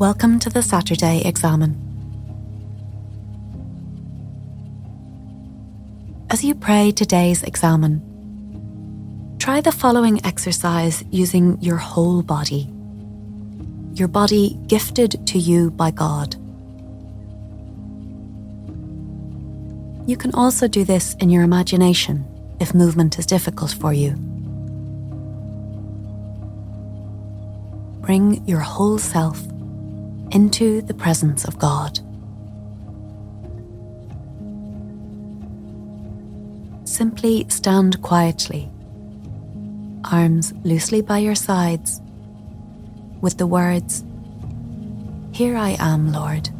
Welcome to the Saturday Examen. As you pray today's examen, try the following exercise using your whole body. Your body gifted to you by God. You can also do this in your imagination if movement is difficult for you. Bring your whole self into the presence of God. Simply stand quietly, arms loosely by your sides, with the words, Here I am, Lord.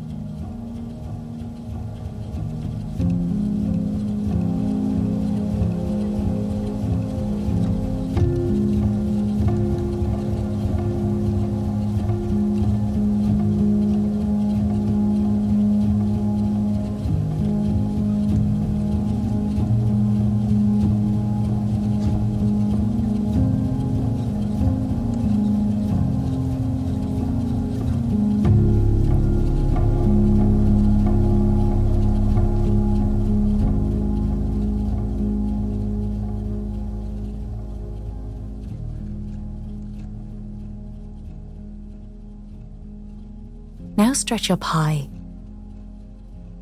Now stretch up high.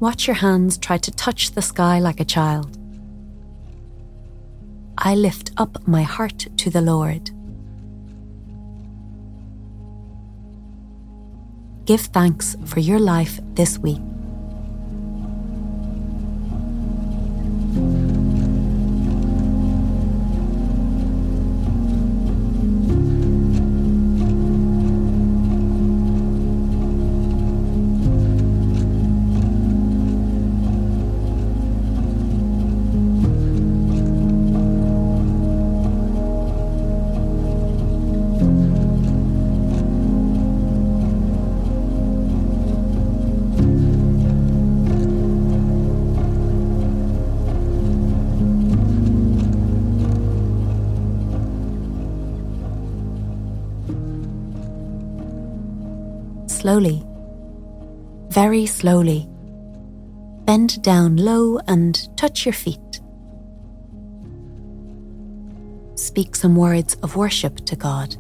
Watch your hands try to touch the sky like a child. I lift up my heart to the Lord. Give thanks for your life this week. Slowly, very slowly, bend down low and touch your feet. Speak some words of worship to God.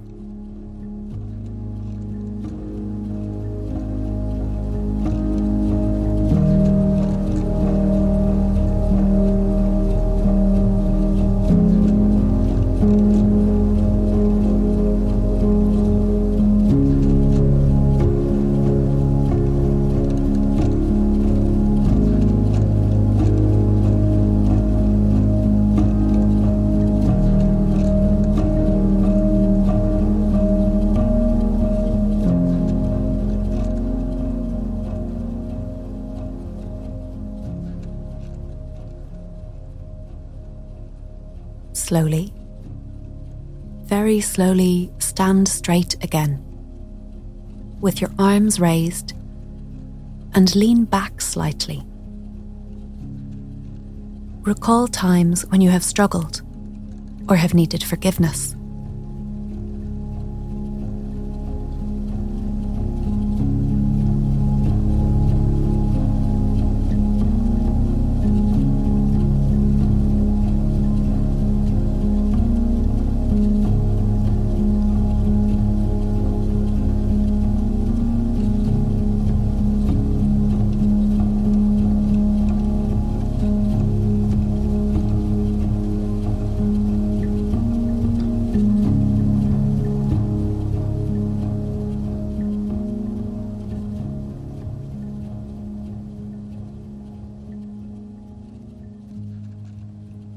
Slowly, very slowly stand straight again, with your arms raised, and lean back slightly. Recall times when you have struggled or have needed forgiveness.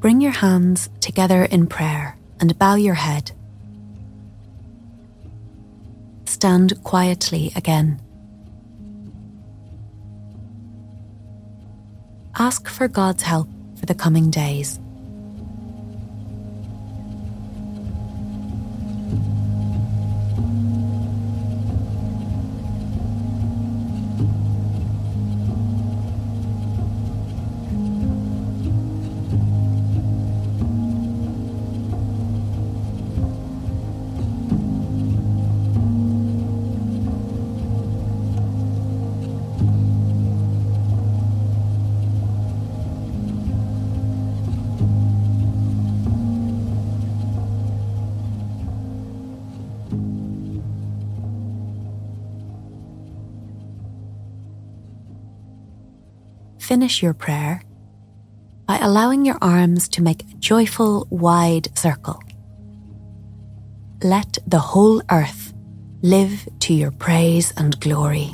Bring your hands together in prayer and bow your head. Stand quietly again. Ask for God's help for the coming days. Finish your prayer by allowing your arms to make a joyful, wide circle. Let the whole earth live to your praise and glory.